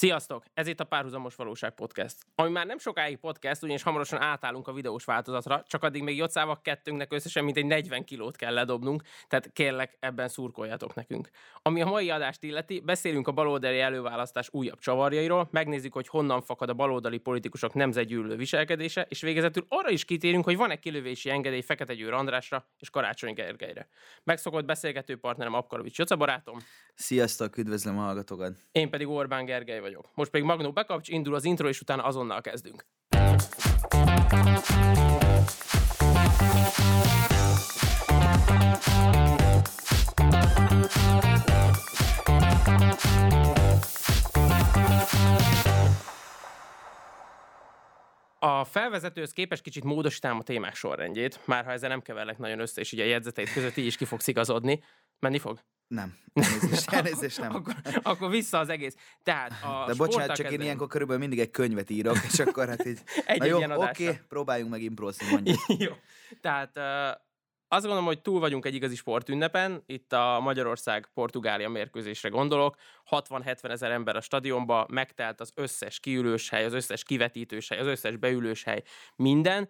Sziasztok! Ez itt a Párhuzamos Valóság Podcast. Ami már nem sokáig podcast, ugyanis hamarosan átállunk a videós változatra, csak addig még Jocával kettőnknek összesen mint egy 40 kilót kell ledobnunk, tehát kérlek, ebben szurkoljatok nekünk. Ami a mai adást illeti, beszélünk a baloldali előválasztás újabb csavarjairól, megnézzük, hogy honnan fakad a baloldali politikusok nemzetgyűlölő viselkedése, és végezetül arra is kitérünk, hogy van-e kilövési engedély Fekete Győr Andrásra és Karácsony Gergelyre. Megszokott beszélgető partnerem Apkarovics Joca barátom. Sziasztok, üdvözlöm a hallgatókat. Én pedig Orbán Gergely vagyok. Most pedig Magnó bekapcs, indul az intro, és utána azonnal kezdünk. A felvezetőhöz képest kicsit módosítám a témák sorrendjét, már ha ezzel nem keverlek nagyon össze, és ugye a jegyzeteit között így is ki fogsz igazodni. Menni fog? Nem. Elnézést, elnézést nem. akkor, akkor vissza az egész. Tehát a De bocsánat, csak én ilyenkor körülbelül mindig egy könyvet írok, és akkor hát így... egy, Na jó, oké, okay, próbáljunk meg improzni, mondjuk. jó. Tehát azt gondolom, hogy túl vagyunk egy igazi sportünnepen. Itt a Magyarország-Portugália mérkőzésre gondolok. 60-70 ezer ember a stadionba, megtelt az összes kiülős hely, az összes kivetítős hely, az összes beülős hely, minden.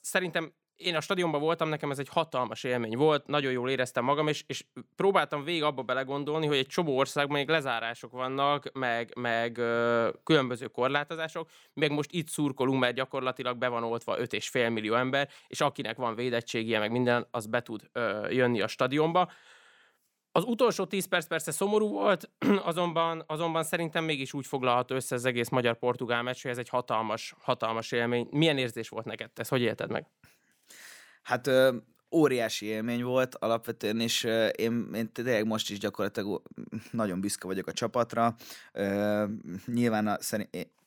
Szerintem én a stadionban voltam, nekem ez egy hatalmas élmény volt, nagyon jól éreztem magam, és, és próbáltam végig abba belegondolni, hogy egy csomó országban még lezárások vannak, meg, meg ö, különböző korlátozások, meg most itt szurkolunk, mert gyakorlatilag be van oltva 5,5 millió ember, és akinek van védettségie, meg minden, az be tud ö, jönni a stadionba. Az utolsó 10 perc persze szomorú volt, azonban, azonban szerintem mégis úgy foglalható össze az egész magyar-portugál meccs, hogy ez egy hatalmas, hatalmas élmény. Milyen érzés volt neked? Ezt hogy élted meg? Hát óriási élmény volt alapvetően, és én, én tényleg most is gyakorlatilag nagyon büszke vagyok a csapatra. Nyilván a,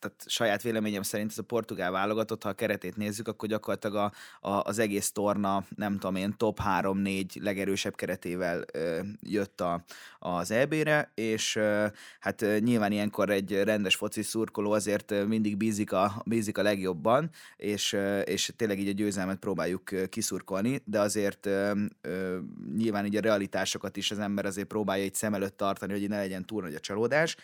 tehát saját véleményem szerint ez a portugál válogatott, ha a keretét nézzük, akkor gyakorlatilag a, a, az egész torna, nem tudom én, top 3-4 legerősebb keretével ö, jött a, az EB-re, és ö, hát nyilván ilyenkor egy rendes foci szurkoló azért mindig bízik a, bízik a legjobban, és, ö, és tényleg így a győzelmet próbáljuk kiszurkolni, de azért ö, ö, nyilván így a realitásokat is az ember azért próbálja egy szem előtt tartani, hogy ne legyen túl nagy a csalódás,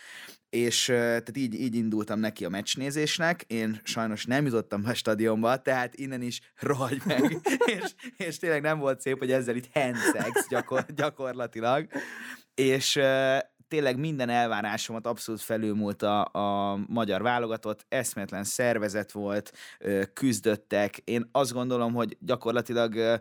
és tehát így, így indultam neki a meccsnézésnek, én sajnos nem jutottam a stadionba, tehát innen is rohagy meg, és, és tényleg nem volt szép, hogy ezzel itt handszex gyakor, gyakorlatilag, és tényleg minden elvárásomat abszolút felülmúlt a, a magyar válogatott, eszméletlen szervezet volt, küzdöttek. Én azt gondolom, hogy gyakorlatilag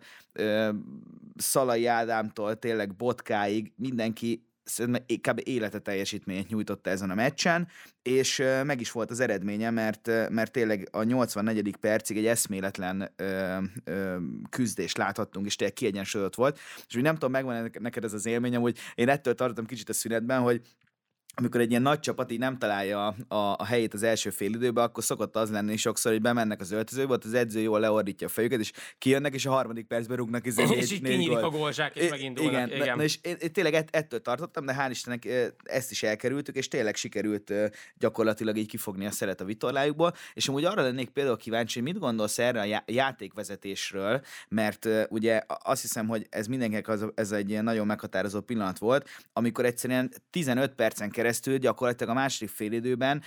Szalai Ádámtól tényleg Botkáig mindenki szerintem kb. élete teljesítményt nyújtotta ezen a meccsen, és meg is volt az eredménye, mert, mert tényleg a 84. percig egy eszméletlen ö, ö, küzdést láthattunk, és tényleg kiegyensúlyozott volt. És úgy nem tudom, megvan neked ez az élményem, hogy én ettől tartottam kicsit a szünetben, hogy amikor egy ilyen nagy csapat így nem találja a, a helyét az első fél időben, akkor szokott az lenni sokszor, hogy bemennek az öltözőbe, ott az edző jól leordítja a fejüket, és kijönnek, és a harmadik percben rúgnak izé négy, És így kinyílik a gólzsák, és megindulnak. Igen, igen. Na, és én, én tényleg ett, ettől tartottam, de hál' Istennek ezt is elkerültük, és tényleg sikerült gyakorlatilag így kifogni a szeret a vitorlájukból, és amúgy arra lennék például kíváncsi, hogy mit gondolsz erre a játékvezetésről, mert ugye azt hiszem, hogy ez mindenkinek az, ez egy nagyon meghatározó pillanat volt, amikor egyszerűen 15 percen keresztül keresztül gyakorlatilag a második félidőben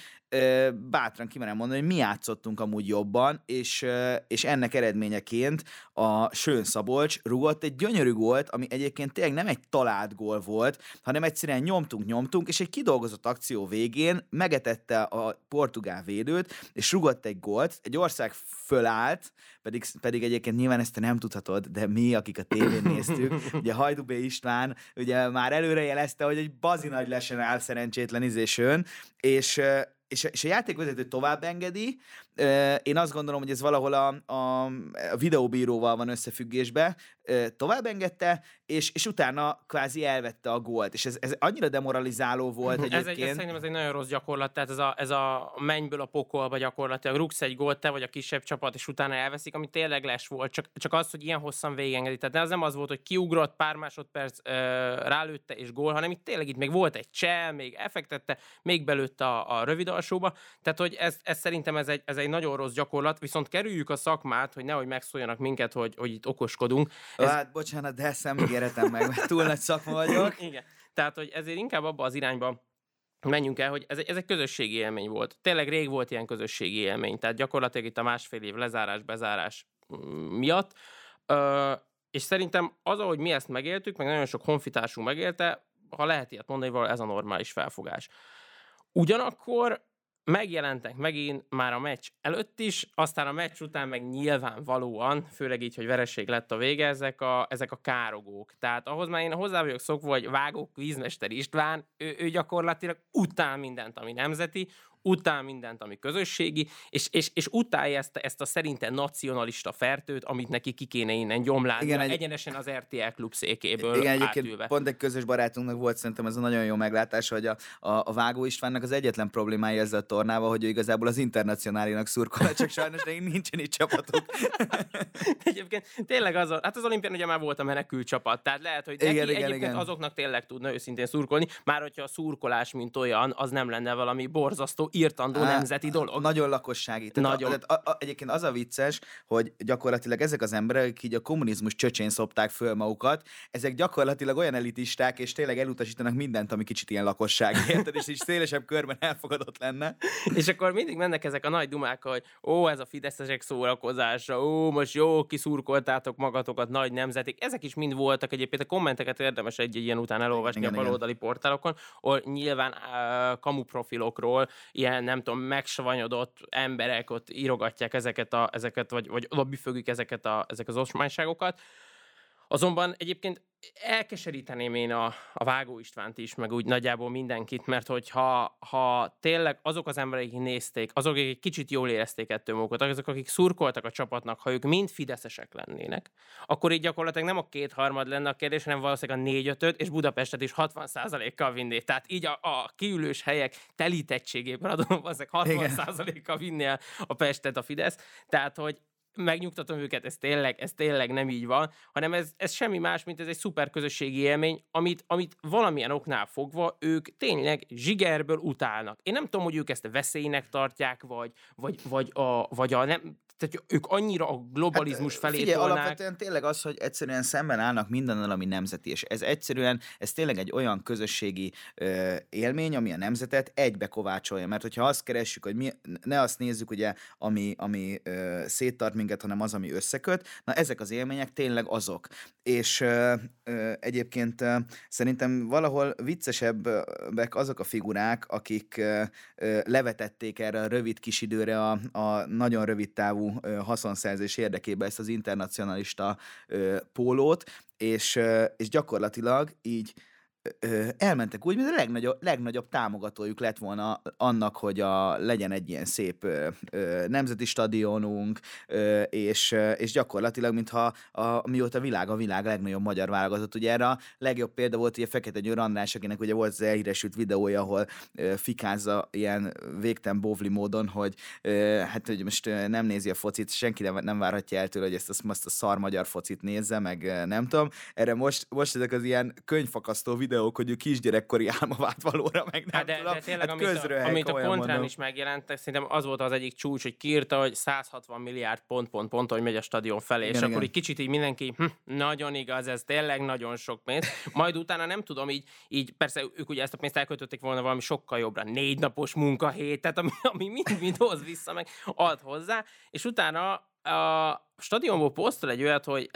bátran kimerem mondani, hogy mi játszottunk amúgy jobban, és, és ennek eredményeként a Sőn Szabolcs rugott egy gyönyörű gólt, ami egyébként tényleg nem egy talált gól volt, hanem egyszerűen nyomtunk, nyomtunk, és egy kidolgozott akció végén megetette a portugál védőt, és rugott egy gólt, egy ország fölállt, pedig, pedig egyébként nyilván ezt te nem tudhatod, de mi, akik a tévén néztük, ugye Hajdubé István ugye már előre jelezte, hogy egy bazi nagy lesen áll szerencsétlen izésön, és és, és a játékvezető tovább engedi. Én azt gondolom, hogy ez valahol a, a, a videóbíróval van összefüggésbe. Tovább engedte, és, és utána kvázi elvette a gólt. És ez, ez annyira demoralizáló volt egyébként. Ez egy, ez szerintem ez egy nagyon rossz gyakorlat, tehát ez a, ez a mennyből a pokolba gyakorlatilag rúgsz egy gólt, te vagy a kisebb csapat, és utána elveszik, ami tényleg les volt. Csak, csak az, hogy ilyen hosszan végengedi. Tehát ez nem az volt, hogy kiugrott, pár másodperc ö, rálőtte és gól, hanem itt tényleg itt még volt egy csel, még effektette, még belőtte a, a rövid alsóba. Tehát, hogy ez, ez szerintem ez egy, ez egy nagyon rossz gyakorlat, viszont kerüljük a szakmát, hogy nehogy megszóljanak minket, hogy, hogy itt okoskodunk. Ez... Hát, bocsánat, de ezt nem ígéretem meg, mert túl nagy szakma vagyok. Igen. Tehát, hogy ezért inkább abba az irányba menjünk el, hogy ez ez egy közösségi élmény volt. Tényleg rég volt ilyen közösségi élmény, tehát gyakorlatilag itt a másfél év lezárás, bezárás mm, miatt. Ö, és szerintem az, ahogy mi ezt megéltük, meg nagyon sok honfitársunk megélte, ha lehet ilyet mondani, ez a normális felfogás. Ugyanakkor megjelentek megint már a meccs előtt is, aztán a meccs után meg nyilvánvalóan, főleg így, hogy vereség lett a vége, ezek a, ezek a károgók. Tehát ahhoz már én hozzá vagyok szokva, hogy vágók vízmester István, ő, ő gyakorlatilag után mindent, ami nemzeti, utál mindent, ami közösségi, és, és, és utálja ezt, ezt a szerinte nacionalista fertőt, amit neki ki kéne innen gyomlálni, igen, egy... egyenesen az RTL klub székéből Igen, egyébként pont egy közös barátunknak volt szerintem ez a nagyon jó meglátás, hogy a, a, a Vágó Istvánnak az egyetlen problémája ezzel a tornával, hogy ő igazából az internacionálinak szurkol, csak sajnos de nincsen itt csapatok. egyébként tényleg az, a, hát az olimpián ugye már volt a menekült csapat, tehát lehet, hogy neki igen, igen, egyébként igen. azoknak tényleg tudna őszintén szurkolni, már hogyha a szurkolás, mint olyan, az nem lenne valami borzasztó írtandó Á, nemzeti dolog. Nagyon lakossági. Tehát nagyon. A, a, a, egyébként az a vicces, hogy gyakorlatilag ezek az emberek, akik így a kommunizmus csöcsén szopták föl magukat, ezek gyakorlatilag olyan elitisták, és tényleg elutasítanak mindent, ami kicsit ilyen lakosság, érted? És is szélesebb körben elfogadott lenne. és akkor mindig mennek ezek a nagy dumák, hogy ó, ez a fideszesek szórakozása, ó, most jó, kiszurkoltátok magatokat, nagy nemzetik. Ezek is mind voltak egyébként, a kommenteket érdemes egy ilyen után elolvasni igen, a baloldali igen. portálokon, ahol nyilván uh, kamu profilokról, ilyen nem tudom, megsavanyodott emberek ott írogatják ezeket, a, ezeket vagy, vagy oda büfögik ezeket a, ezek az osmányságokat. Azonban egyébként elkeseríteném én a, a Vágó Istvánt is, meg úgy nagyjából mindenkit, mert hogyha ha tényleg azok az emberek, akik nézték, azok, akik egy kicsit jól érezték ettől magukat, azok, akik szurkoltak a csapatnak, ha ők mind fideszesek lennének, akkor így gyakorlatilag nem a kétharmad lenne a kérdés, hanem valószínűleg a négy-ötöt, és Budapestet is 60%-kal vinné. Tehát így a, a kiülős helyek telítettségében adom, valószínűleg 60%-kal vinné a Pestet a Fidesz. Tehát, hogy megnyugtatom őket, ez tényleg, ez tényleg nem így van, hanem ez, ez semmi más, mint ez egy szuper közösségi élmény, amit, amit valamilyen oknál fogva ők tényleg zsigerből utálnak. Én nem tudom, hogy ők ezt veszélynek tartják, vagy, vagy, vagy, a, vagy a nem, tehát ők annyira a globalizmus hát, felé figyelj, tolnák. alapvetően tényleg az, hogy egyszerűen szemben állnak mindennel, ami nemzeti, és ez egyszerűen, ez tényleg egy olyan közösségi ö, élmény, ami a nemzetet egybe kovácsolja, mert hogyha azt keressük, hogy mi, ne azt nézzük, ugye, ami, ami ö, széttart minket, hanem az, ami összeköt, na ezek az élmények tényleg azok. És ö, ö, egyébként ö, szerintem valahol viccesebbek azok a figurák, akik ö, ö, levetették erre a rövid kis időre a, a nagyon rövid távú haszonszerzés érdekében ezt az internacionalista pólót, és, és gyakorlatilag így elmentek úgy, mint a legnagyobb, legnagyobb támogatójuk lett volna annak, hogy a, legyen egy ilyen szép ö, ö, nemzeti stadionunk, ö, és, és gyakorlatilag, mintha a, mióta a világ a világ legnagyobb magyar válogatott. Ugye erre a legjobb példa volt ugye Fekete Győr András, akinek ugye volt az elhíresült videója, ahol ö, fikázza ilyen végtelen bóvli módon, hogy ö, hát hogy most ö, nem nézi a focit, senki nem, nem várhatja el tőle, hogy ezt a, ezt a szar magyar focit nézze, meg nem tudom. Erre most, most ezek az ilyen könyvfakasztó videó videók, hogy ő kisgyerekkori álma vált valóra, meg nem hát de, tudom. De tényleg, hát amit, a, amit a kontrán mondom. is megjelent, szerintem az volt az egyik csúcs, hogy kiírta, hogy 160 milliárd pont, pont, pont, hogy megy a stadion felé, igen, és igen. akkor így kicsit így mindenki, hm, nagyon igaz, ez tényleg nagyon sok pénz. Majd utána nem tudom, így, így persze ők ugye ezt a pénzt elköltötték volna valami sokkal jobbra, négy napos munkahét, tehát ami, ami mind-mind hoz vissza, meg ad hozzá, és utána a stadionból posztol egy olyat, hogy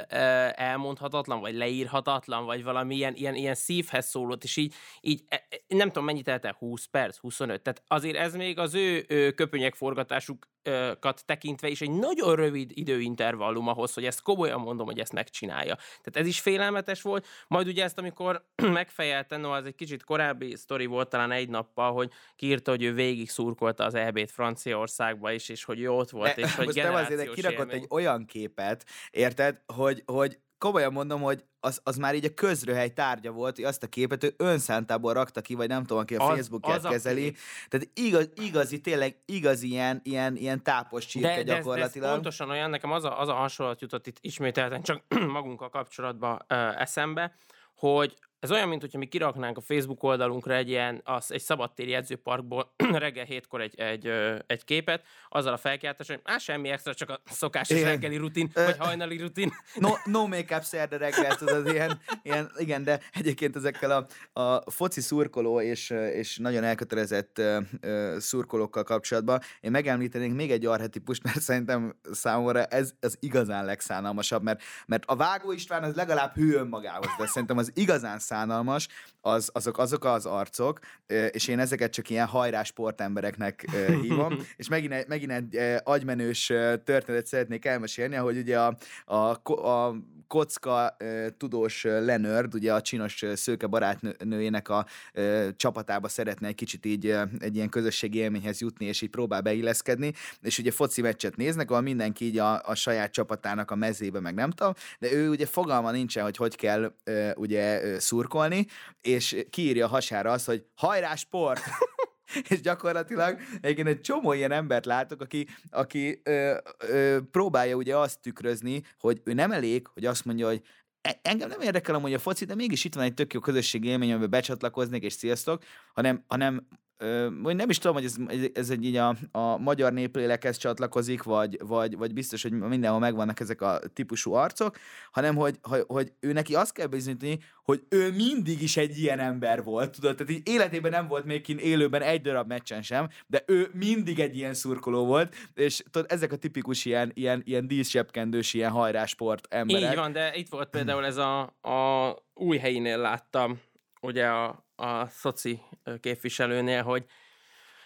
elmondhatatlan, vagy leírhatatlan, vagy valami ilyen, ilyen, ilyen szívhez szólott, és így, így e, e, nem tudom, mennyit telt el, 20 perc, 25, tehát azért ez még az ő, ő köpönyek forgatásukat tekintve is egy nagyon rövid időintervallum ahhoz, hogy ezt komolyan mondom, hogy ezt megcsinálja. Tehát ez is félelmetes volt, majd ugye ezt, amikor megfejelte, no, az egy kicsit korábbi sztori volt, talán egy nappal, hogy kiírta, hogy ő végig szurkolta az EB-t Franciaországba is, és hogy jó ott volt, De, és hogy generációs azért kirakott egy olyan képet, érted, hogy, hogy komolyan mondom, hogy az, az már így a közröhely tárgya volt, hogy azt a képet ő önszántából rakta ki, vagy nem tudom, aki a az, Facebookját az kezeli. A Tehát igaz, igazi, tényleg igazi ilyen, ilyen, ilyen tápos csirke de, gyakorlatilag. De ez, de ez pontosan olyan, nekem az a, az a hasonlat jutott itt ismételten csak magunkkal kapcsolatban ö, eszembe, hogy ez olyan, mint hogyha mi kiraknánk a Facebook oldalunkra egy ilyen, az, egy szabadtéri edzőparkból reggel hétkor egy, egy, egy képet, azzal a felkiáltással, hogy á, semmi extra, csak a szokásos igen. reggeli rutin, vagy hajnali rutin. No, no make-up szerde reggel, tudod, ilyen, ilyen, igen, de egyébként ezekkel a, a foci szurkoló és, és nagyon elkötelezett szurkolókkal kapcsolatban én megemlítenék még egy arhetipust, mert szerintem számomra ez az igazán legszánalmasabb, mert, mert a Vágó István az legalább hű önmagához, de szerintem az igazán szánalmas, az, azok, azok az arcok, és én ezeket csak ilyen hajrás sportembereknek hívom, és megint, megint egy agymenős történet szeretnék elmesélni, hogy ugye a, a, a kocka tudós Lenörd, ugye a csinos szőke barátnőjének a csapatába szeretne egy kicsit így egy ilyen közösségi élményhez jutni, és így próbál beilleszkedni, és ugye foci meccset néznek, ahol mindenki így a, a saját csapatának a mezébe, meg nem tudom, de ő ugye fogalma nincsen, hogy hogy kell ugye szurkolni, és kiírja a hasára azt, hogy hajrá sport! és gyakorlatilag egyébként egy csomó ilyen embert látok, aki, aki ö, ö, próbálja ugye azt tükrözni, hogy ő nem elég, hogy azt mondja, hogy e, engem nem érdekel amúgy a foci, de mégis itt van egy tök jó közösségi élmény, amiben becsatlakoznék, és sziasztok, hanem, hanem vagy nem is tudom, hogy ez, ez egy így a, a magyar néplélekhez csatlakozik, vagy, vagy, vagy biztos, hogy mindenhol megvannak ezek a típusú arcok, hanem hogy, hogy, hogy ő neki azt kell bizonyítani, hogy ő mindig is egy ilyen ember volt, tudod, tehát így életében nem volt még kint élőben egy darab meccsen sem, de ő mindig egy ilyen szurkoló volt, és tudod, ezek a tipikus ilyen, ilyen, ilyen díszsebkendős, ilyen hajrásport emberek. Így van, de itt volt például ez a, a új helyénél láttam, ugye a, a szoci képviselőnél, hogy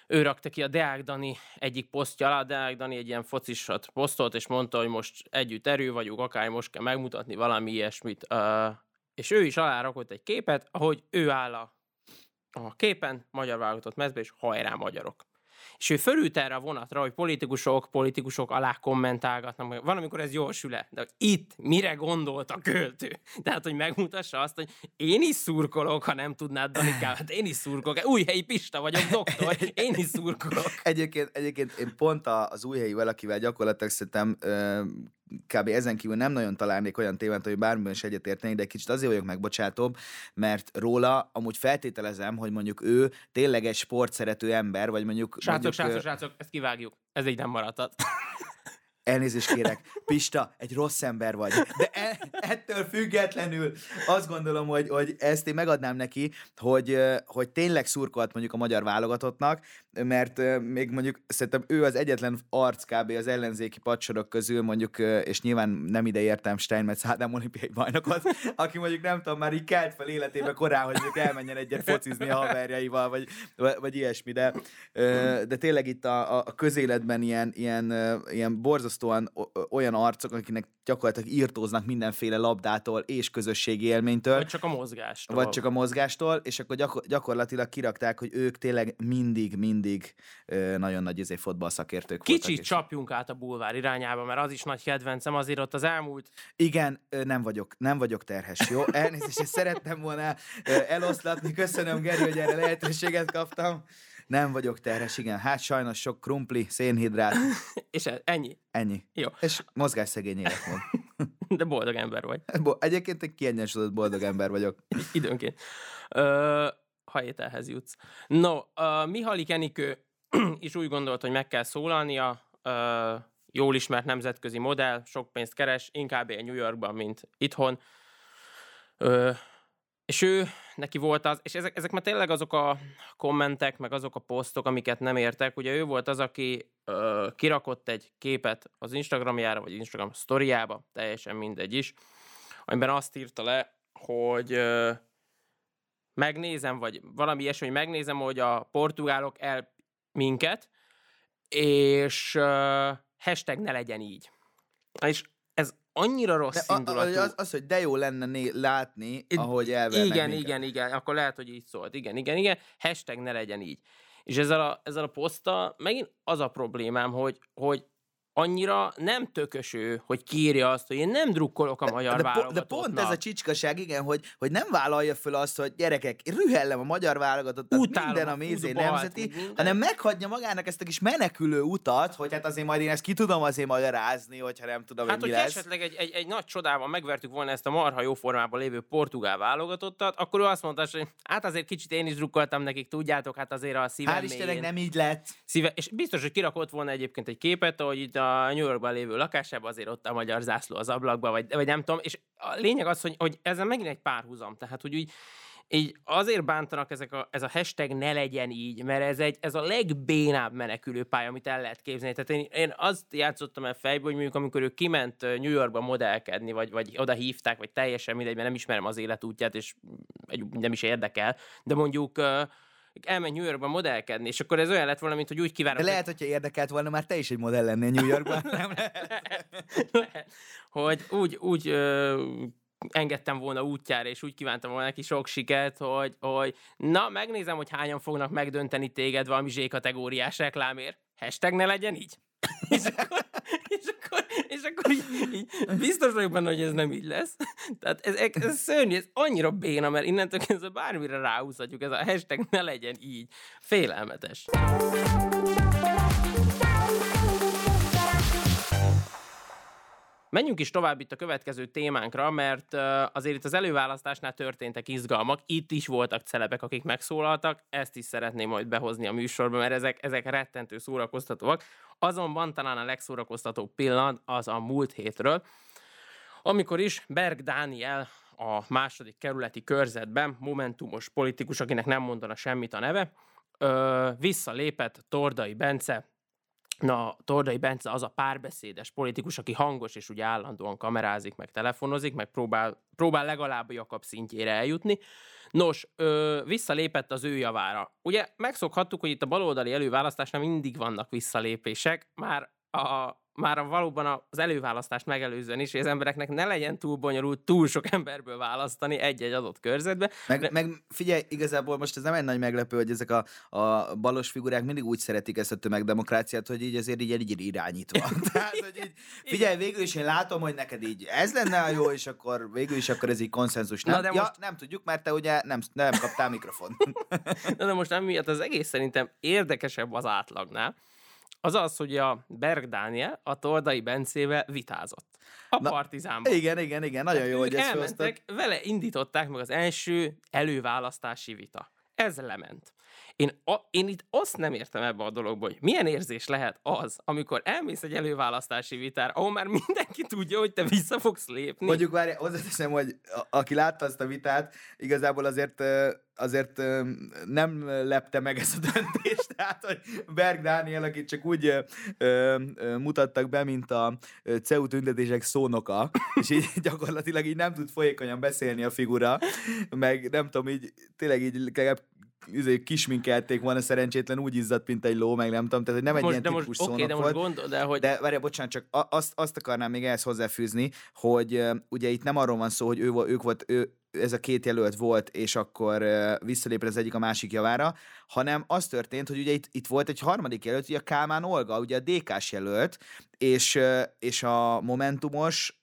ő rakta ki a Deák Dani egyik posztja alá, Deák Dani egy ilyen focisat posztolt, és mondta, hogy most együtt erő vagyunk, akár most kell megmutatni valami ilyesmit. És ő is alárakott egy képet, ahogy ő áll a, a képen, magyar válogatott mezbe, és hajrá magyarok és ő fölült erre a vonatra, hogy politikusok, politikusok alá kommentálgatnak, van, amikor ez jól süle, de hogy itt mire gondolt a költő? Tehát, hogy megmutassa azt, hogy én is szurkolok, ha nem tudnád, Danikám, hát én is szurkolok, új helyi Pista vagyok, doktor, én is szurkolok. Egyébként, egyébként én pont az új helyi valakivel gyakorlatilag szerintem kb. ezen kívül nem nagyon találnék olyan témát, hogy bármiben is egyetértenék, de kicsit azért vagyok megbocsátóbb, mert róla amúgy feltételezem, hogy mondjuk ő tényleg egy sportszerető ember, vagy mondjuk... Srácok, mondjuk, srácok, srácok, ezt kivágjuk. Ez így nem maradhat. Elnézést kérek, Pista, egy rossz ember vagy. De e, ettől függetlenül azt gondolom, hogy, hogy ezt én megadnám neki, hogy, hogy tényleg szurkolt mondjuk a magyar válogatottnak, mert még mondjuk szerintem ő az egyetlen arc kb. az ellenzéki padsorok közül, mondjuk, és nyilván nem ide értem Steinmetz Ádám olimpiai bajnokot, aki mondjuk nem tudom, már így kelt fel életébe korán, hogy mondjuk elmenjen egyet focizni a haverjaival, vagy, vagy ilyesmi, de, de tényleg itt a, a közéletben ilyen, ilyen, ilyen borzasztóan olyan arcok, akinek gyakorlatilag írtóznak mindenféle labdától és közösségi élménytől. Vagy csak a mozgástól. Vagy csak a mozgástól, és akkor gyakor- gyakorlatilag kirakták, hogy ők tényleg mindig, mindig ö, nagyon nagy izé fotballszakértők Kicsit voltak. Kicsit csapjunk át a bulvár irányába, mert az is nagy kedvencem, azért ott az elmúlt... Igen, nem vagyok, nem vagyok terhes, jó? Elnézést, szerettem volna eloszlatni, köszönöm Geri, hogy erre lehetőséget kaptam. Nem vagyok terhes, igen. Hát sajnos sok krumpli, szénhidrát. és ennyi? Ennyi. Jó. És mozgásszegény életmód. De boldog ember vagy. Egyébként egy kiegyensúlyozott boldog ember vagyok. Időnként. Ö, ha ételhez jutsz. No, uh, Mihalik Enikő is úgy gondolt, hogy meg kell szólalnia. Uh, jól ismert nemzetközi modell, sok pénzt keres, inkább egy New Yorkban, mint itthon. Uh, és ő, neki volt az, és ezek, ezek már tényleg azok a kommentek, meg azok a posztok, amiket nem értek. Ugye ő volt az, aki ö, kirakott egy képet az Instagramjára, vagy Instagram sztoriába, teljesen mindegy is, amiben azt írta le, hogy ö, megnézem, vagy valami ilyesmi, hogy megnézem, hogy a portugálok el minket, és ö, hashtag ne legyen így. És annyira rossz de indulatú. Az, az, hogy de jó lenne né- látni, ahogy elvernek Igen, minket. igen, igen, akkor lehet, hogy így szólt. Igen, igen, igen, hashtag ne legyen így. És ezzel a, ezzel a poszttal megint az a problémám, hogy, hogy annyira nem tököső, hogy kírja azt, hogy én nem drukkolok a magyar de, po- de pont ez a csicskaság, igen, hogy, hogy nem vállalja föl azt, hogy gyerekek, rühellem a magyar válogatottat, Utálom minden a mézé futballt, nemzeti, hanem meghagyja magának ezt a kis menekülő utat, hogy hát azért majd én ezt ki tudom azért magyarázni, hogyha nem tudom, Hát, hogy mi lesz. esetleg egy, egy, egy nagy csodában megvertük volna ezt a marha jó formában lévő portugál válogatottat, akkor ő azt mondta, hogy hát azért kicsit én is drukkoltam nekik, tudjátok, hát azért a szívem Hál' Istennek nem így lett. Szíve, és biztos, hogy kirakott volna egyébként egy képet, hogy itt a New Yorkban lévő lakásában azért ott a magyar zászló az ablakban, vagy, vagy nem tudom, és a lényeg az, hogy, hogy ezzel megint egy párhuzam, tehát hogy úgy, így azért bántanak ezek a, ez a hashtag ne legyen így, mert ez, egy, ez a legbénább menekülő pálya, amit el lehet képzelni. Tehát én, én azt játszottam el fejbe, hogy mondjuk amikor ő kiment New Yorkba modellkedni, vagy, vagy oda hívták, vagy teljesen mindegy, mert nem ismerem az életútját, és nem is érdekel, de mondjuk ö, elmegy New Yorkba modellkedni, és akkor ez olyan lett volna, mint hogy úgy kívánom, De hogy- lehet, hogyha érdekelt volna, már te is egy modell lennél New Yorkban. nem lehet. hogy úgy, úgy ö, engedtem volna útjára, és úgy kívántam volna neki sok sikert, hogy, hogy na, megnézem, hogy hányan fognak megdönteni téged valami Z-kategóriás reklámért. Hashtag ne legyen így. és akkor, és akkor, és akkor így, így, biztos vagyok benne, hogy ez nem így lesz. Tehát ez, ez, szörnyű, ez annyira béna, mert innentől kezdve bármire ráhúzhatjuk, ez a hashtag ne legyen így. Félelmetes. Menjünk is tovább itt a következő témánkra, mert azért itt az előválasztásnál történtek izgalmak, itt is voltak celebek, akik megszólaltak, ezt is szeretném majd behozni a műsorba, mert ezek, ezek rettentő szórakoztatóak. Azonban talán a legszórakoztatóbb pillanat az a múlt hétről, amikor is Berg Dániel a második kerületi körzetben, momentumos politikus, akinek nem mondana semmit a neve, visszalépett Tordai Bence Na, Tordai Bence az a párbeszédes politikus, aki hangos és ugye állandóan kamerázik, meg telefonozik, meg próbál, próbál legalább Jakab szintjére eljutni. Nos, ö, visszalépett az ő javára. Ugye megszokhattuk, hogy itt a baloldali előválasztásnál mindig vannak visszalépések, már a, már a valóban az előválasztást megelőzően is, hogy az embereknek ne legyen túl bonyolult túl sok emberből választani egy-egy adott körzetbe. Meg, De- meg figyelj, igazából most ez nem egy nagy meglepő, hogy ezek a, a balos figurák mindig úgy szeretik ezt a tömegdemokráciát, hogy így azért így, így irányítva. Tehát, hogy így, figyelj, végül is én látom, hogy neked így ez lenne a jó, és akkor végül is akkor ez így konszenzus. Nem, Na, de ja, most- nem tudjuk, mert te ugye nem, nem kaptál mikrofon. Na de most emiatt az egész szerintem érdekesebb az átlagnál, az az, hogy a Berg Dániel a Tordai Bencével vitázott. A Na, Partizánban. igen, igen, igen, nagyon jó, hogy ezt elmentek, vele indították meg az első előválasztási vita. Ez lement. Én, a, én itt azt nem értem ebbe a dologba, hogy milyen érzés lehet az, amikor elmész egy előválasztási vitára, ahol már mindenki tudja, hogy te vissza fogsz lépni. Mondjuk várj, hozzáteszem, hogy a, aki látta azt a vitát, igazából azért azért nem lepte meg ezt a döntést, tehát, hogy Berg Dániel, akit csak úgy ö, ö, mutattak be, mint a CEU tüntetések szónoka, és így gyakorlatilag így nem tud folyékonyan beszélni a figura, meg nem tudom, így tényleg így legalább izé, kisminkelték volna szerencsétlen úgy izzadt, mint egy ló, meg nem tudom, tehát nem egy most, ilyen de most, szónok de most gondold el, hogy De várjál, bocsánat, csak azt, azt akarnám még ehhez hozzáfűzni, hogy ugye itt nem arról van szó, hogy ő, ők volt, ő, ez a két jelölt volt, és akkor visszalépett az egyik a másik javára, hanem az történt, hogy ugye itt, itt volt egy harmadik jelölt, ugye a Kálmán Olga, ugye a DK-s jelölt, és, és a Momentumos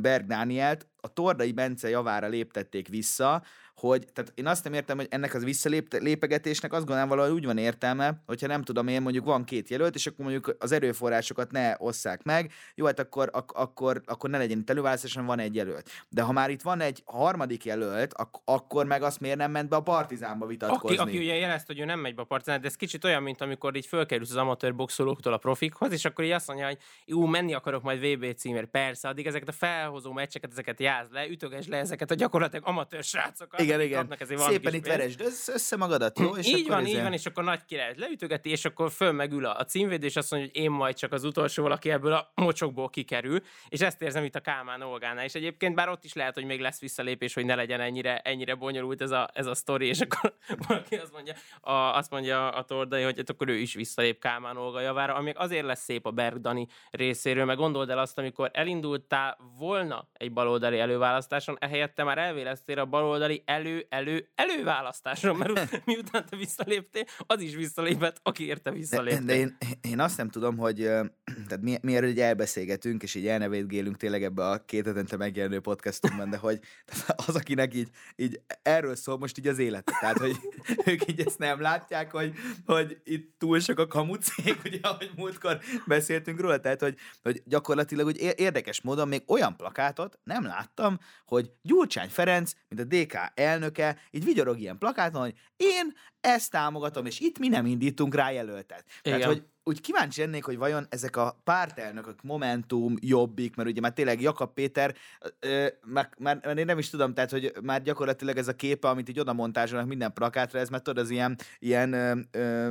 Berg Dánielt a Tordai Bence javára léptették vissza, hogy, tehát én azt nem értem, hogy ennek az visszalépegetésnek azt gondolom valahogy úgy van értelme, hogyha nem tudom én, mondjuk van két jelölt, és akkor mondjuk az erőforrásokat ne osszák meg, jó, hát akkor, ak- akkor, akkor ne legyen itt előválasztás, van egy jelölt. De ha már itt van egy harmadik jelölt, ak- akkor meg azt miért nem ment be a partizánba vitatkozni? Aki, aki ugye jelezte, hogy ő nem megy be a partizán, de ez kicsit olyan, mint amikor így fölkerülsz az amatőr boxolóktól a profikhoz, és akkor így azt mondja, hogy jó, menni akarok majd VB címért. Persze, addig ezeket a felhozó meccseket, ezeket jázd le, ütöges le ezeket a gyakorlatilag amatőr srácokat. igen, igen. kapnak ezért valami Szépen itt veresd össze, össze magadat, jó? És így akkor van, így izé- van, és akkor nagy király leütögeti, és akkor föl megül a, a címvédő, és azt mondja, hogy én majd csak az utolsó valaki ebből a mocsokból kikerül, és ezt érzem itt a Kálmán Olgánál. És egyébként bár ott is lehet, hogy még lesz visszalépés, hogy ne legyen ennyire, ennyire bonyolult ez a, ez a sztori, és akkor valaki azt mondja, a, azt mondja a Tordai, hogy hát akkor ő is visszalép Kálmán Olga javára, ami azért lesz szép a Berg Dani részéről, meg gondold el azt, amikor elindultál volna egy baloldali előválasztáson, ehelyett te már elvéleztél a baloldali elő, elő, előválasztáson, mert miután te visszaléptél, az is visszalépett, aki érte visszaléptél. De, de én, én azt nem tudom, hogy tehát mi, mi erről így elbeszélgetünk, és így elnevétgélünk tényleg ebbe a két hetente megjelenő podcastunkban, de hogy az, akinek így, így erről szól most így az élet. Tehát, hogy ők így ezt nem látják, hogy, hogy itt túl sok a kamucék, ugye, ahogy múltkor beszéltünk róla, tehát, hogy, hogy gyakorlatilag hogy érdekes módon még olyan plakátot nem láttam, hogy Gyurcsány Ferenc, mint a DK elnöke, így vigyorog ilyen plakáton, hogy én ezt támogatom, és itt mi nem indítunk rá jelöltet. Igen. Tehát, hogy úgy kíváncsi lennék, hogy vajon ezek a pártelnökök, Momentum, Jobbik, mert ugye már tényleg Jakab Péter, ö, már, már, már, én nem is tudom, tehát, hogy már gyakorlatilag ez a képe, amit így oda montázsolnak minden plakátra, ez már tudod, az ilyen, ilyen ö, ö,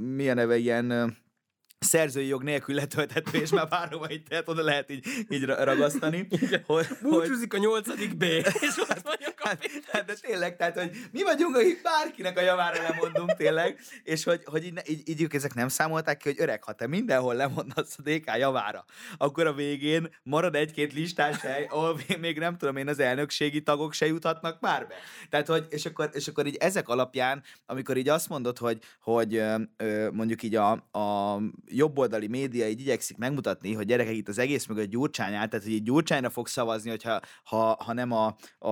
milyen neve, ilyen szerzői jog nélkül letölthető, és már bárhova így tehát oda lehet így, így ragasztani. Hogy, Búcsúzik a nyolcadik B, és mondjuk a hát, hát, de tényleg, tehát, hogy mi vagyunk, akik bárkinek a javára lemondunk tényleg, és hogy, hogy így, így, így ők ezek nem számolták ki, hogy öreg, ha te mindenhol lemondasz a DK javára, akkor a végén marad egy-két listás hely, ahol még nem tudom én, az elnökségi tagok se juthatnak már be. Tehát, hogy, és akkor, és akkor így ezek alapján, amikor így azt mondod, hogy, hogy ö, mondjuk így a, a jobboldali média így igyekszik megmutatni, hogy gyerekek itt az egész mögött Gyurcsány áll, tehát hogy így Gyurcsányra fog szavazni, hogyha, ha, ha nem a, a,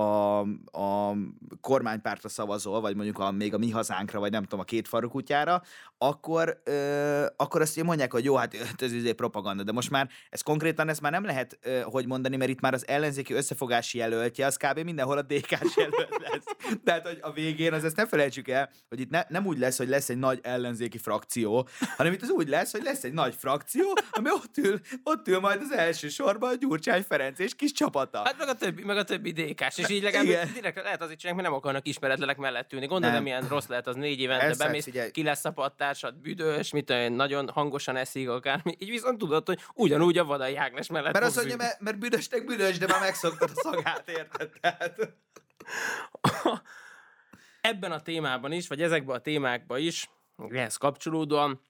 a kormánypártra szavazol, vagy mondjuk a, még a mi hazánkra, vagy nem tudom, a két farukutyára, akkor, ö, akkor azt mondják, hogy jó, hát ez izé propaganda, de most már ez konkrétan ezt már nem lehet, ö, hogy mondani, mert itt már az ellenzéki összefogási jelöltje, az kb. mindenhol a DK-s jelölt lesz. Tehát, hogy a végén az ezt ne felejtsük el, hogy itt ne, nem úgy lesz, hogy lesz egy nagy ellenzéki frakció, hanem itt az úgy lesz, hogy lesz egy nagy frakció, ami ott ül, ott ül majd az első sorban a Gyurcsány Ferenc és kis csapata. Hát meg a többi, meg a többi DK-s, és így legalább direkt lehet azért csinálni, mert nem akarnak ismeretlenek mellett ülni. Gondolj, nem. milyen rossz lehet az négy évente, bemész, ki lesz a társad büdös, mit olyan, nagyon hangosan eszik akármi, így viszont tudod, hogy ugyanúgy a vadai Ágnes mellett Mert az mondja, mert, mert büdösnek büdös, de már megszoktad a szagát, érted? Tehát... Ebben a témában is, vagy ezekben a témákban is, ehhez kapcsolódóan,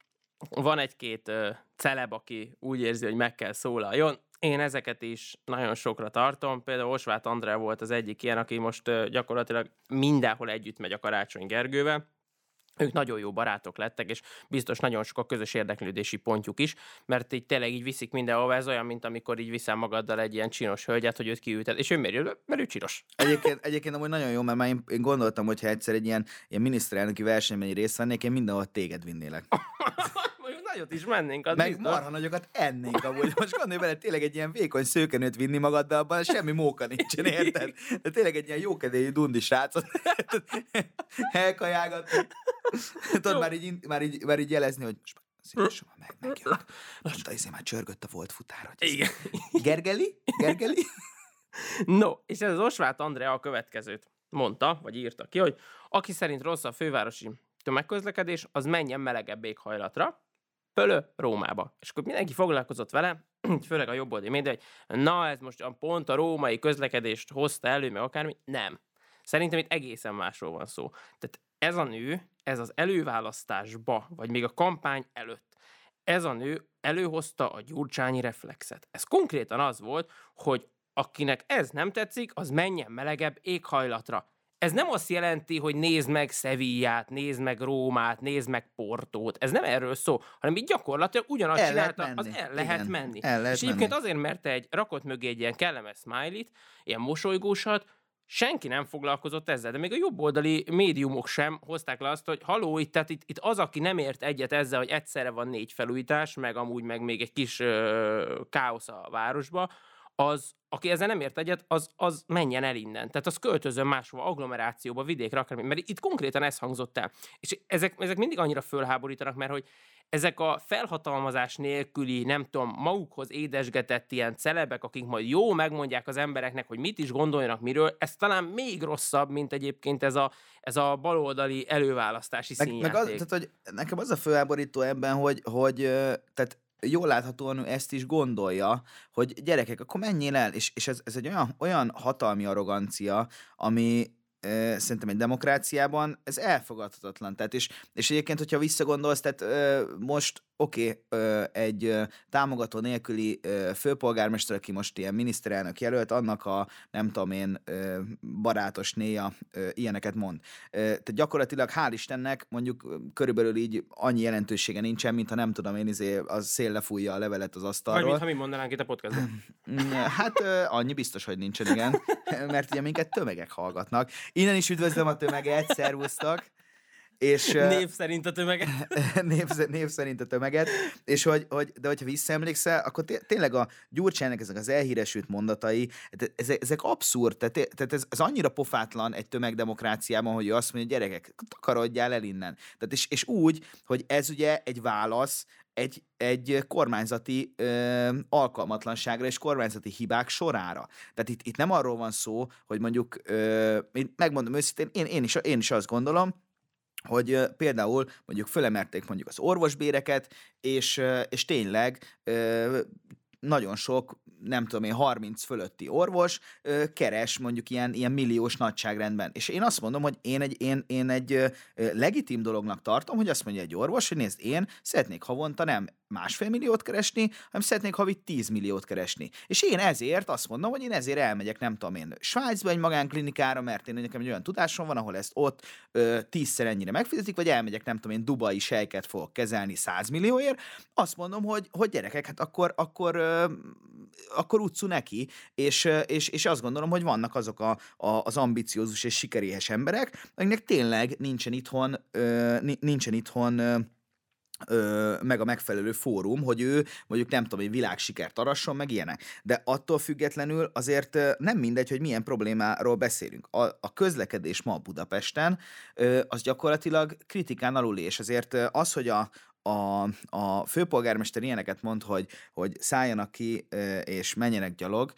van egy-két celeb, aki úgy érzi, hogy meg kell szólaljon. Én ezeket is nagyon sokra tartom. Például Osvát Andrá volt az egyik ilyen, aki most gyakorlatilag mindenhol együtt megy a Karácsony Gergővel ők nagyon jó barátok lettek, és biztos nagyon sok a közös érdeklődési pontjuk is, mert így tényleg így viszik mindenhova, ez olyan, mint amikor így viszel magaddal egy ilyen csinos hölgyet, hogy őt kiültet, és ő miért Mert ő csinos. Egyébként, egyébként amúgy nagyon jó, mert már én, én gondoltam, hogy ha egyszer egy ilyen, ilyen miniszterelnöki versenyben részt vennék, én mindenhol téged vinnélek. nagyot is mennénk. Az Meg biztos. marha nagyokat ennénk amúgy. Most gondolj bele, tényleg egy ilyen vékony szőkenőt vinni magaddal, abban semmi móka nincsen, érted? De tényleg egy ilyen jókedélyű dundi srácot elkajágatni. Tudod, már így, már, így, már így jelezni, hogy szívesen meg megjött. Mondta, izé már csörgött a volt futár. Hogy Igen. Gergeli? Gergeli? No, és ez az Osvát Andrea a következőt mondta, vagy írta ki, hogy aki szerint rossz a fővárosi tömegközlekedés, az menjen melegebb éghajlatra, Pölö Rómába. És akkor mindenki foglalkozott vele, főleg a jobb oldali média, hogy na, ez most pont a római közlekedést hozta elő, meg akármi. Nem. Szerintem itt egészen másról van szó. Tehát ez a nő, ez az előválasztásba, vagy még a kampány előtt, ez a nő előhozta a gyurcsányi reflexet. Ez konkrétan az volt, hogy akinek ez nem tetszik, az menjen melegebb éghajlatra ez nem azt jelenti, hogy nézd meg Sevillát, nézd meg Rómát, nézd meg Portót. Ez nem erről szó, hanem így gyakorlatilag ugyanazt el csinálta, az el lehet Igen, menni. El lehet És egyébként azért, mert egy rakott mögé egy ilyen kellemes smiley-t, ilyen mosolygósat, senki nem foglalkozott ezzel, de még a jobboldali médiumok sem hozták le azt, hogy haló, itt, tehát itt, itt az, aki nem ért egyet ezzel, hogy egyszerre van négy felújítás, meg amúgy meg még egy kis ö, káosz a városba, az, aki ezzel nem ért egyet, az, az menjen el innen. Tehát az költözön máshova, agglomerációba, vidékre, akármi. Mert itt konkrétan ez hangzott el. És ezek, ezek mindig annyira fölháborítanak, mert hogy ezek a felhatalmazás nélküli, nem tudom, magukhoz édesgetett ilyen celebek, akik majd jó megmondják az embereknek, hogy mit is gondoljanak miről, ez talán még rosszabb, mint egyébként ez a, ez a baloldali előválasztási meg, meg az, tehát, hogy nekem az a fölháborító ebben, hogy, hogy tehát jól láthatóan ő ezt is gondolja, hogy gyerekek, akkor menjél el, és, és ez, ez egy olyan, olyan hatalmi arrogancia, ami, szerintem egy demokráciában ez elfogadhatatlan. Tehát és, és egyébként, hogyha visszagondolsz, tehát most oké, okay, egy támogató nélküli főpolgármester, aki most ilyen miniszterelnök jelölt, annak a nem tudom én barátos néja ilyeneket mond. Tehát gyakorlatilag hál' Istennek mondjuk körülbelül így annyi jelentősége nincsen, mint ha nem tudom én, izé, az szél lefújja a levelet az asztalról. Vagy mintha mi mondanánk itt a podcastban. hát annyi biztos, hogy nincsen, igen. Mert ugye minket tömegek hallgatnak. Innen is üdvözlöm a tömeget, szervusztok! És, név szerint a tömeget. név, név szerint a tömeget. És hogy, hogy, de hogyha visszaemlékszel, akkor tényleg a Gyurcsának ezek az elhíresült mondatai, ezek, ezek abszurd, tehát, tehát ez, ez, annyira pofátlan egy tömegdemokráciában, hogy ő azt mondja, gyerekek, takarodjál el innen. Tehát és, és úgy, hogy ez ugye egy válasz egy, egy kormányzati ö, alkalmatlanságra és kormányzati hibák sorára. Tehát itt, itt nem arról van szó, hogy mondjuk, ö, én megmondom őszintén, én, én, is, én is azt gondolom, hogy például mondjuk fölemerték mondjuk az orvosbéreket, és, és tényleg nagyon sok, nem tudom én, 30 fölötti orvos ö, keres mondjuk ilyen, ilyen milliós nagyságrendben. És én azt mondom, hogy én egy, én, én egy ö, legitim dolognak tartom, hogy azt mondja egy orvos, hogy nézd, én szeretnék havonta nem másfél milliót keresni, hanem szeretnék havi 10 milliót keresni. És én ezért azt mondom, hogy én ezért elmegyek, nem tudom én, Svájcba egy magánklinikára, mert én nekem egy olyan tudásom van, ahol ezt ott ö, tízszer ennyire megfizetik, vagy elmegyek, nem tudom én, dubai sejket fogok kezelni 100 millióért, azt mondom, hogy, hogy gyerekek, hát akkor, akkor, akkor utcu neki, és, és, és azt gondolom, hogy vannak azok a, a, az ambiciózus és sikeréhes emberek, akiknek tényleg nincsen itthon, nincsen itthon meg a megfelelő fórum, hogy ő mondjuk nem tudom, hogy világsikert arasson, meg ilyenek. De attól függetlenül azért nem mindegy, hogy milyen problémáról beszélünk. A, a közlekedés ma Budapesten az gyakorlatilag kritikán alul és azért az, hogy a, a, a főpolgármester ilyeneket mond, hogy, hogy szálljanak ki és menjenek gyalog,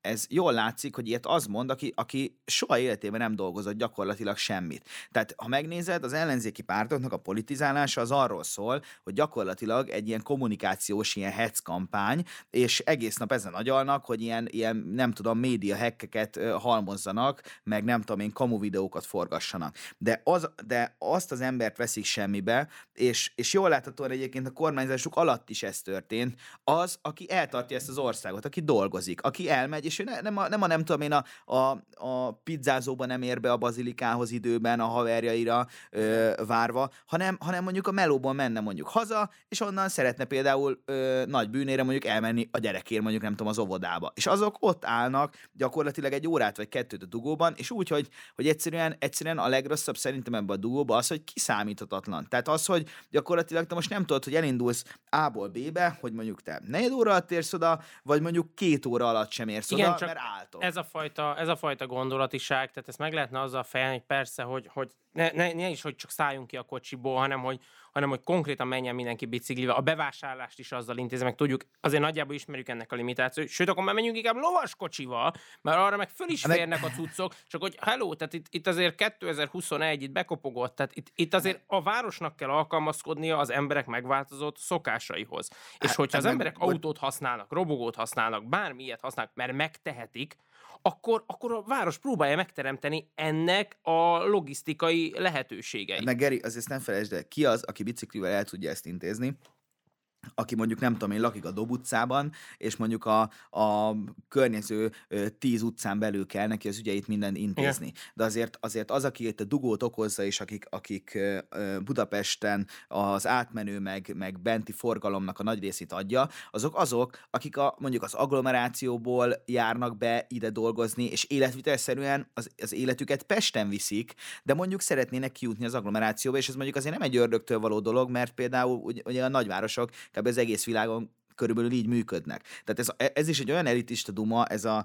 ez jól látszik, hogy ilyet az mond, aki, aki soha életében nem dolgozott gyakorlatilag semmit. Tehát, ha megnézed, az ellenzéki pártoknak a politizálása az arról szól, hogy gyakorlatilag egy ilyen kommunikációs, ilyen hetz kampány, és egész nap ezen agyalnak, hogy ilyen, ilyen nem tudom, média hekkeket halmozzanak, meg nem tudom én, kamu videókat forgassanak. De, az, de azt az embert veszik semmibe, és, és jól láthatóan egyébként a kormányzásuk alatt is ez történt, az, aki eltartja ezt az országot, aki dolgozik, aki elmegy, és ő ne, nem, a, nem a nem tudom én a, a, a pizzázóban nem ér be a bazilikához időben a haverjaira ö, várva, hanem, hanem mondjuk a melóban menne mondjuk haza, és onnan szeretne például ö, nagy bűnére mondjuk elmenni a gyerekért mondjuk nem tudom az óvodába. És azok ott állnak gyakorlatilag egy órát vagy kettőt a dugóban, és úgy, hogy, hogy egyszerűen, egyszerűen a legrosszabb szerintem ebben a dugóban az, hogy kiszámíthatatlan. Tehát az, hogy gyakorlatilag te most nem tudod, hogy elindulsz A-ból B-be, hogy mondjuk te negyed óra alatt érsz oda, vagy mondjuk két óra alatt sem érsz Igen, oda, csak mert álltok. Ez a, fajta, ez a fajta gondolatiság, tehát ezt meg lehetne azzal fejelni, hogy persze, hogy, hogy ne, ne, ne is, hogy csak szálljunk ki a kocsiból, hanem hogy, hanem hogy konkrétan menjen mindenki biciklivel. A bevásárlást is azzal intézze, meg tudjuk, azért nagyjából ismerjük ennek a limitációt. Sőt, akkor már menjünk inkább lovaskocsival, mert arra meg föl is férnek a cuccok, csak hogy hello, tehát itt, itt azért 2021 itt bekopogott, tehát itt, itt azért a városnak kell alkalmazkodnia az emberek megváltozott szokásaihoz. És hát, hogyha az emberek autót használnak, robogót használnak, bármilyet használnak, mert megtehetik, akkor, akkor a város próbálja megteremteni ennek a logisztikai lehetőségeit. Meg Geri, azért nem felejtsd el, ki az, aki biciklivel el tudja ezt intézni, aki mondjuk nem tudom én lakik a Dob utcában, és mondjuk a, a környező tíz utcán belül kell neki az ügyeit minden intézni. Igen. De azért, azért az, aki itt a dugót okozza, és akik, akik Budapesten az átmenő meg, meg benti forgalomnak a nagy részét adja, azok azok, akik a, mondjuk az agglomerációból járnak be ide dolgozni, és életvitelszerűen az, az életüket Pesten viszik, de mondjuk szeretnének kijutni az agglomerációba, és ez mondjuk azért nem egy ördögtől való dolog, mert például ugye a nagyvárosok kb. az egész világon körülbelül így működnek. Tehát ez, ez is egy olyan elitista duma, ez a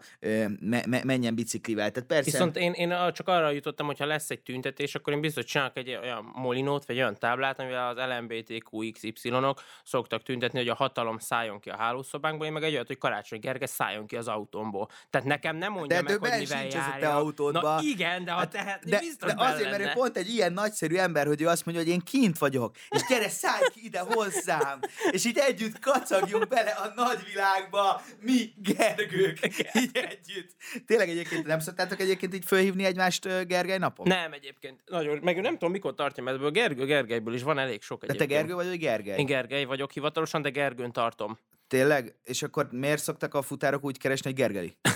me, me, menjen biciklivel. Tehát persze... Viszont én, én csak arra jutottam, hogy ha lesz egy tüntetés, akkor én biztos csinálok egy olyan molinót, vagy olyan táblát, amivel az LMBTQXY-ok szoktak tüntetni, hogy a hatalom szálljon ki a hálószobánkból, én meg egy olyat, hogy Karácsony Gerge szálljon ki az autómból. Tehát nekem nem mondja de meg, hogy mivel járja. te autódba. Na igen, de ha hát, tehet, de, biztos de azért, mert ő pont egy ilyen nagyszerű ember, hogy ő azt mondja, hogy én kint vagyok, és gyere, szállj ki ide hozzám, és így együtt kacagjunk Szálltunk bele a nagyvilágba, mi Gergők, így együtt. Tényleg egyébként nem szoktátok egyébként így fölhívni egymást Gergely napon? Nem egyébként. Nagyon, meg nem tudom, mikor tartja ebből. Gergő Gergelyből is van elég sok De egyébként. te Gergő vagy, vagy Gergely? Én Gergely vagyok hivatalosan, de Gergőn tartom. Tényleg? És akkor miért szoktak a futárok úgy keresni, hogy Gergely?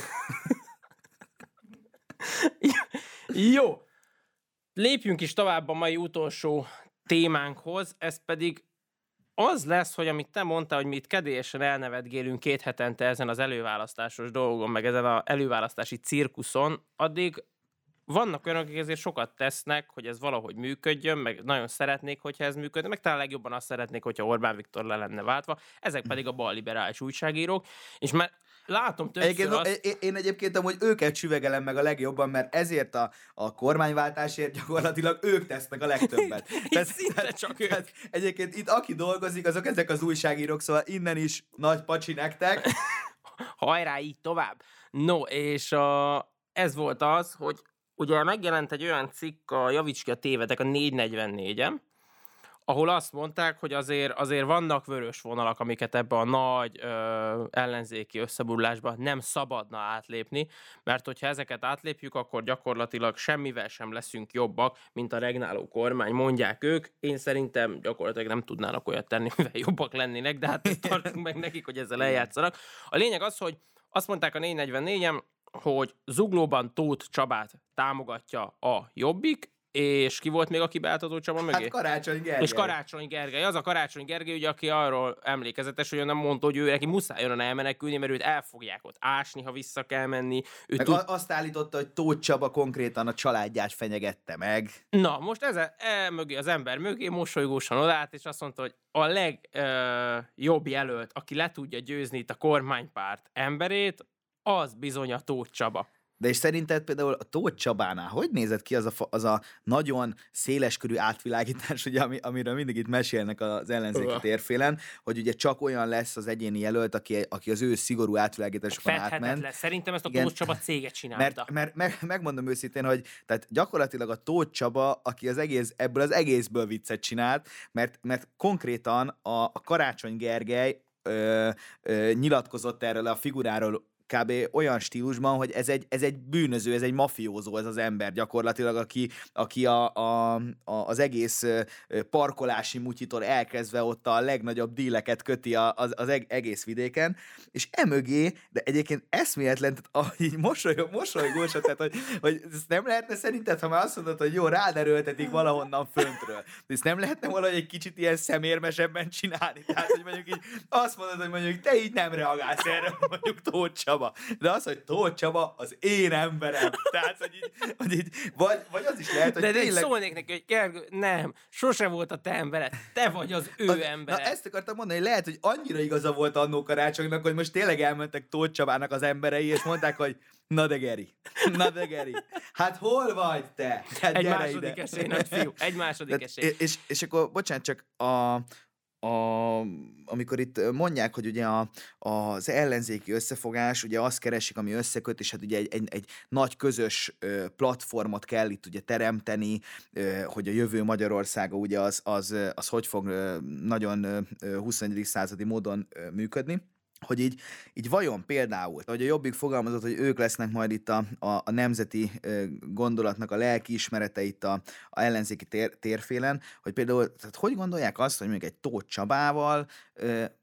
Jó. Lépjünk is tovább a mai utolsó témánkhoz, ez pedig az lesz, hogy amit te mondtál, hogy mi itt kedélyesen elnevetgélünk két hetente ezen az előválasztásos dolgon, meg ezen az előválasztási cirkuszon, addig vannak olyanok, akik ezért sokat tesznek, hogy ez valahogy működjön, meg nagyon szeretnék, hogyha ez működne, meg talán legjobban azt szeretnék, hogyha Orbán Viktor le lenne váltva. Ezek pedig a balliberális újságírók, és már látom többször Egyébként, azt... én- én egyébként amúgy őket süvegelem meg a legjobban, mert ezért a, a kormányváltásért gyakorlatilag ők tesznek a legtöbbet. Tehát- szinte tehát- csak ők. tehát Egyébként itt aki dolgozik, azok ezek az újságírók, szóval innen is nagy pacsi nektek. hajrá, így tovább. No, és a, ez volt az, hogy ugye megjelent egy olyan cikk a Javíts ki a tévedek a 444-en, ahol azt mondták, hogy azért, azért vannak vörös vonalak, amiket ebbe a nagy ö, ellenzéki összeburulásba nem szabadna átlépni, mert hogyha ezeket átlépjük, akkor gyakorlatilag semmivel sem leszünk jobbak, mint a regnáló kormány, mondják ők. Én szerintem gyakorlatilag nem tudnának olyat tenni, mivel jobbak lennének, de hát tartunk meg nekik, hogy ezzel eljátszanak. A lényeg az, hogy azt mondták a 444-en, hogy Zuglóban Tóth Csabát támogatja a Jobbik, és ki volt még, aki beáltató Csaba mögé? Hát Karácsony Gergely. És Karácsony Gergely, az a Karácsony Gergely, ugye, aki arról emlékezetes, hogy nem mondta, hogy ő neki muszáj onnan elmenekülni, mert őt el fogják ott ásni, ha vissza kell menni. Ő Meg tud... a- azt állította, hogy Tóth Csaba konkrétan a családját fenyegette meg. Na, most ez e mögé, az ember mögé mosolygósan odállt, és azt mondta, hogy a legjobb jelölt, aki le tudja győzni itt a kormánypárt emberét, az bizony a Tóth Csaba. De és szerinted például a Tóth Csabánál hogy nézett ki az a, az a nagyon széleskörű átvilágítás, ugye, ami, amiről mindig itt mesélnek az ellenzéki térfélen, hogy ugye csak olyan lesz az egyéni jelölt, aki, aki az ő szigorú átvilágításokon átment. Fedhetetlen. Szerintem ezt a Igen. Tóth Csaba céget csinálta. Mert, mert meg, megmondom őszintén, hogy tehát gyakorlatilag a Tóth Csaba, aki az egész, ebből az egészből viccet csinált, mert, mert konkrétan a, a Karácsony Gergely ö, ö, nyilatkozott erről a figuráról kb. olyan stílusban, hogy ez egy, ez egy bűnöző, ez egy mafiózó ez az ember gyakorlatilag, aki, aki a, a, a, az egész parkolási mutyitól elkezdve ott a legnagyobb díleket köti a, az, az eg- egész vidéken, és emögé, de egyébként eszméletlen, tehát ahogy így mosolyog, mosolygósat, tehát hogy, hogy ezt nem lehetne szerinted, ha már azt mondod, hogy jó, rád erőltetik valahonnan föntről, de ezt nem lehetne valahogy egy kicsit ilyen szemérmesebben csinálni, tehát hogy mondjuk így azt mondod, hogy mondjuk te így nem reagálsz erre, mondjuk Tóth Csaba, de az, hogy Tóth Csaba az én emberem, tehát hogy így, hogy így vagy, vagy az is lehet, hogy de, de tényleg... szólnék neki, hogy Gergő, nem, sose volt a te embered, te vagy az ő Az- embered. Na ezt akartam mondani, hogy lehet, hogy annyira igaza volt annó karácsonynak, hogy most tényleg elmentek Tóth Csabának az emberei, és mondták, hogy na de Geri, na de Geri, hát hol vagy te? Hát Egy második ide. esély, nagy fiú, egy második Tehát, esély. és, és, és akkor, bocsánat, csak a, a, amikor itt mondják, hogy ugye a, az ellenzéki összefogás, ugye azt keresik, ami összeköt, és hát ugye egy, egy, egy nagy közös platformot kell itt ugye teremteni, hogy a jövő Magyarországa ugye az, az, az hogy fog nagyon ö, ö, 21. századi módon működni hogy így, így vajon például, hogy a Jobbik fogalmazott, hogy ők lesznek majd itt a, a, a nemzeti gondolatnak a lelki ismerete itt a, a ellenzéki tér, térfélen, hogy például, tehát hogy gondolják azt, hogy mondjuk egy Tóth Csabával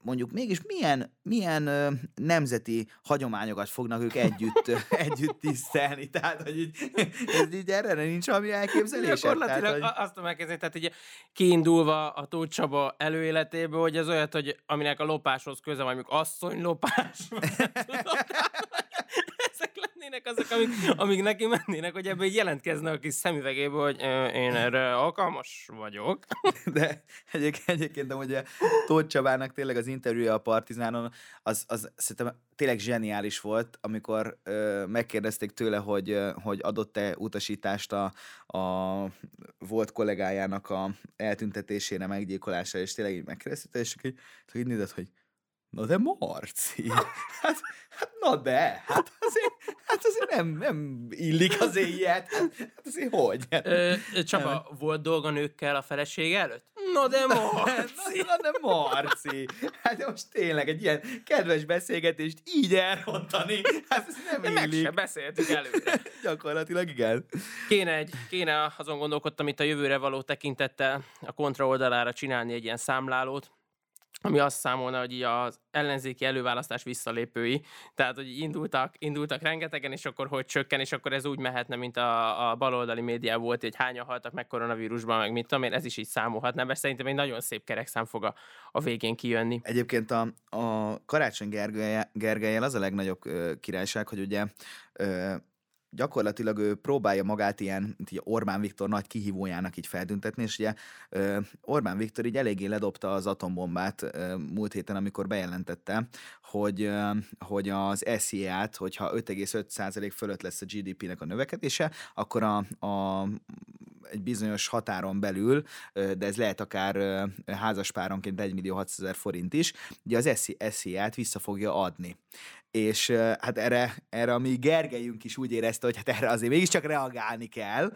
mondjuk mégis milyen, milyen nemzeti hagyományokat fognak ők együtt, együtt tisztelni, tehát hogy így, ez így erre nincs valami elképzelésed? Gyakorlatilag Tehát, hogy... azt tudom elkezdeni, tehát ugye kiindulva a Tóth Csaba előéletéből, hogy ez olyat, hogy aminek a lopáshoz köze mondjuk asszony lopás, ezek lennének azok, amik, amik neki mennének, hogy ebből jelentkezne a kis szemüvegéből, hogy én erre alkalmas vagyok. De egyébként, egyébként de ugye Tóth Csabának tényleg az interjúja a Partizánon, az, az szerintem tényleg zseniális volt, amikor ö, megkérdezték tőle, hogy, hogy adott-e utasítást a, a volt kollégájának a eltüntetésére, meggyilkolására, és tényleg így megkérdezték, és így, így nézett, hogy Na de Marci, hát, hát na de, hát azért, hát azért nem, nem illik azért ilyet, hát, hát azért hogy? Ö, Csaba, volt dolga nőkkel a felesége előtt? Na de Marci! Na de Marci! Hát most tényleg egy ilyen kedves beszélgetést így elrontani, hát ez nem De meg illik. sem beszéltük előre. Gyakorlatilag igen. Kéne, egy, kéne azon gondolkodtam itt a jövőre való tekintettel a kontra oldalára csinálni egy ilyen számlálót, ami azt számolna, hogy így az ellenzéki előválasztás visszalépői, tehát hogy indultak, indultak rengetegen, és akkor hogy csökken, és akkor ez úgy mehetne, mint a, a baloldali média volt, hogy hányan haltak meg koronavírusban, meg mit tudom én, ez is így számolhatna, mert szerintem egy nagyon szép kerekszám fog a, a végén kijönni. Egyébként a, a Karácsony Gergelye, Gergelyel az a legnagyobb ö, királyság, hogy ugye ö, gyakorlatilag ő próbálja magát ilyen, így Orbán Viktor nagy kihívójának így feltüntetni, és ugye Orbán Viktor így eléggé ledobta az atombombát múlt héten, amikor bejelentette, hogy, hogy az SZIA-t, hogyha 5,5% fölött lesz a GDP-nek a növekedése, akkor a, a egy bizonyos határon belül, de ez lehet akár házaspáronként 1 millió 600 ezer forint is, ugye az SZIA-t vissza fogja adni. És hát erre, erre a mi Gergelyünk is úgy érezte, hogy hát erre azért mégiscsak reagálni kell,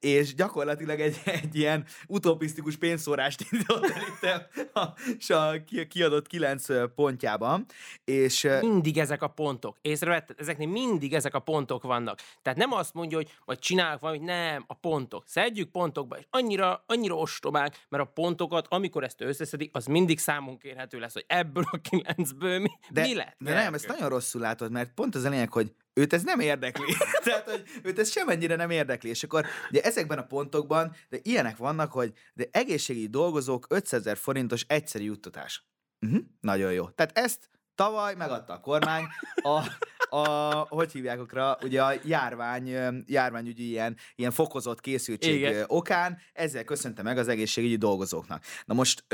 és gyakorlatilag egy, egy ilyen utopisztikus pénzszórást indított el itt a, a, a ki- kiadott kilenc pontjában, és Mindig ezek a pontok. Észrevetted? Ezeknél mindig ezek a pontok vannak. Tehát nem azt mondja, hogy majd csinálok valamit, nem, a pontok. Szedjük pontokba, és annyira, annyira ostobák, mert a pontokat, amikor ezt összeszedik, az mindig számunk érhető lesz, hogy ebből a kilencből mi, De, mi lett. de nem, ezt nagyon rosszul látod, mert pont az a lényeg, hogy őt ez nem érdekli. Tehát, hogy őt ez semennyire nem érdekli. És akkor ugye ezekben a pontokban, de ilyenek vannak, hogy de egészségügyi dolgozók 500 ezer forintos egyszerű juttatás. Uh-huh, nagyon jó. Tehát ezt tavaly megadta a kormány a, a hogy hívják okra, ugye a járvány, járványügyi ilyen, ilyen fokozott készültség Igen. okán, ezzel köszönte meg az egészségügyi dolgozóknak. Na most,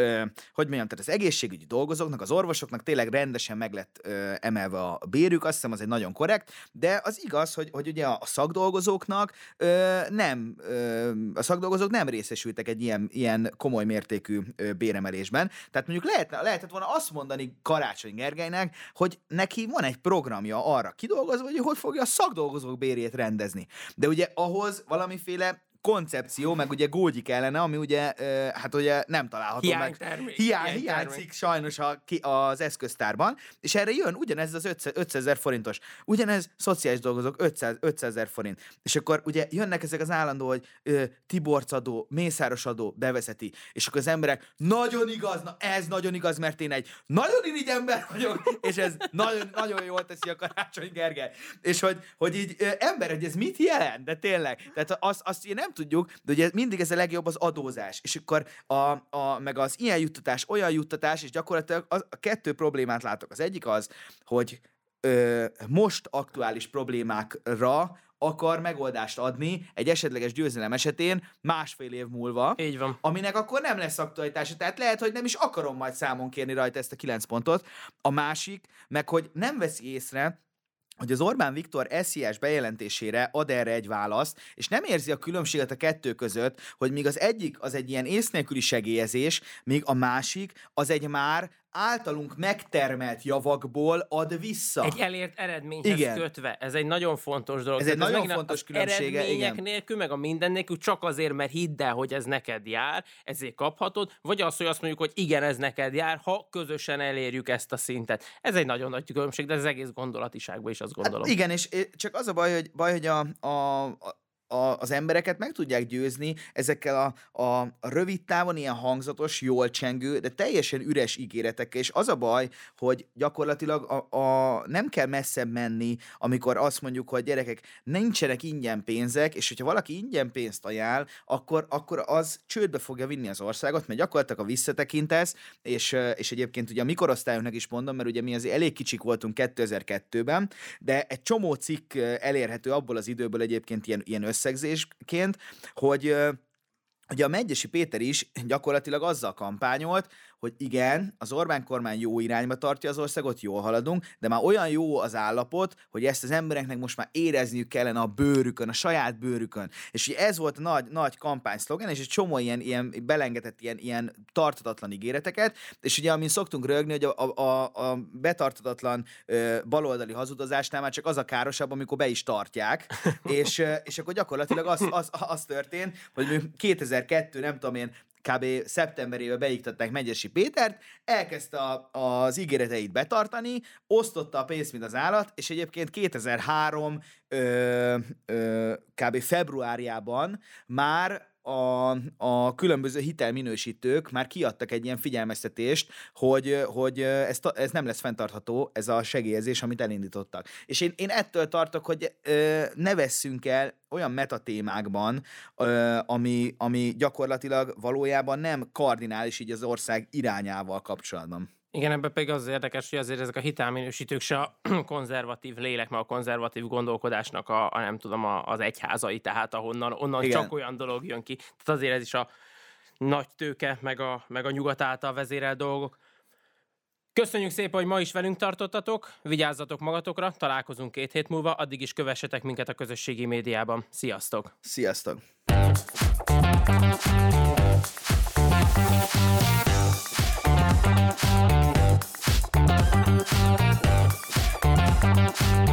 hogy mondjam, tehát az egészségügyi dolgozóknak, az orvosoknak tényleg rendesen meg lett emelve a bérük, azt hiszem az egy nagyon korrekt, de az igaz, hogy, hogy ugye a szakdolgozóknak nem, a szakdolgozók nem részesültek egy ilyen, ilyen komoly mértékű béremelésben. Tehát mondjuk lehetne, lehetett volna azt mondani Karácsony Gergelynek, hogy neki van egy programja arra kidolgozva, hogy hogy fogja a szakdolgozók bérét rendezni. De ugye ahhoz valamiféle koncepció, meg ugye gógyi kellene, ami ugye, hát ugye nem található meg. Hiánytermék. Hiá, Hiánytermék. hiányzik sajnos a, ki, az eszköztárban, és erre jön ugyanez az 500 ezer forintos. Ugyanez szociális dolgozók 500 ezer forint. És akkor ugye jönnek ezek az állandó, hogy ö, Tiborc adó, Mészáros adó bevezeti, és akkor az emberek, nagyon igaz, na ez nagyon igaz, mert én egy nagyon irigy ember vagyok, és ez nagyon, nagyon jól teszi a Karácsony Gergely. És hogy, hogy így ö, ember, hogy ez mit jelent, de tényleg. Tehát azt, azt ugye nem tudjuk, de ugye mindig ez a legjobb az adózás. És akkor a, a, meg az ilyen juttatás, olyan juttatás, és gyakorlatilag az, a kettő problémát látok. Az egyik az, hogy ö, most aktuális problémákra akar megoldást adni egy esetleges győzelem esetén másfél év múlva, Így van. aminek akkor nem lesz aktualitása. Tehát lehet, hogy nem is akarom majd számon kérni rajta ezt a kilenc pontot. A másik, meg hogy nem veszi észre, hogy az Orbán Viktor SZIS bejelentésére ad erre egy választ, és nem érzi a különbséget a kettő között, hogy míg az egyik az egy ilyen ész nélküli segélyezés, míg a másik az egy már általunk megtermelt javakból ad vissza. Egy elért eredményhez Igen. kötve. Ez egy nagyon fontos dolog. Ez egy Tehát nagyon megint fontos különbsége, eredmények igen. nélkül, meg a minden nélkül, csak azért, mert hidd el, hogy ez neked jár, ezért kaphatod, vagy az, hogy azt mondjuk, hogy igen, ez neked jár, ha közösen elérjük ezt a szintet. Ez egy nagyon nagy különbség, de ez az egész gondolatiságban is azt gondolom. Hát igen, és csak az a baj, hogy, baj, hogy a, a, a a, az embereket meg tudják győzni ezekkel a, a, a rövid távon ilyen hangzatos, jól csengő, de teljesen üres ígéretekkel, és az a baj, hogy gyakorlatilag a, a, nem kell messzebb menni, amikor azt mondjuk, hogy gyerekek, nincsenek ingyen pénzek, és hogyha valaki ingyen pénzt ajánl, akkor, akkor az csődbe fogja vinni az országot, mert gyakorlatilag a visszatekintesz, és, és egyébként ugye a mikorosztályunknak is mondom, mert ugye mi azért elég kicsik voltunk 2002-ben, de egy csomó cikk elérhető abból az időből egyébként ilyen, ilyen összegzésként, hogy Ugye a Megyesi Péter is gyakorlatilag azzal kampányolt, hogy igen, az Orbán kormány jó irányba tartja az országot, jól haladunk, de már olyan jó az állapot, hogy ezt az embereknek most már érezniük kellene a bőrükön, a saját bőrükön. És ugye ez volt a nagy, nagy kampány szlogen, és egy csomó ilyen, ilyen belengetett ilyen, ilyen tartatatlan ígéreteket, és ugye amin szoktunk rögni, hogy a, a, a, betartatatlan ö, baloldali hazudozásnál már csak az a károsabb, amikor be is tartják, és, és akkor gyakorlatilag az, az, az történt, hogy mondjuk 2002, nem tudom én, kb. szeptemberébe beiktatták Megyesi Pétert, elkezdte a, az ígéreteit betartani, osztotta a pénzt, mint az állat, és egyébként 2003 ö, ö, kb. februárjában már a, a különböző hitelminősítők már kiadtak egy ilyen figyelmeztetést, hogy, hogy ez, ez nem lesz fenntartható, ez a segélyezés, amit elindítottak. És én, én ettől tartok, hogy ö, ne vesszünk el olyan metatémákban, ö, ami, ami gyakorlatilag valójában nem kardinális így az ország irányával kapcsolatban. Igen, ebben pedig az érdekes, hogy azért ezek a hitelminősítők se a konzervatív lélek, meg a konzervatív gondolkodásnak a, a nem tudom, a, az egyházai, tehát ahonnan onnan Igen. csak olyan dolog jön ki. Tehát azért ez is a nagy tőke, meg a, meg a nyugat által vezérel dolgok. Köszönjük szépen, hogy ma is velünk tartottatok, vigyázzatok magatokra, találkozunk két hét múlva, addig is kövessetek minket a közösségi médiában. Sziasztok! Sziasztok! Thank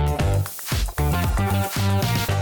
you.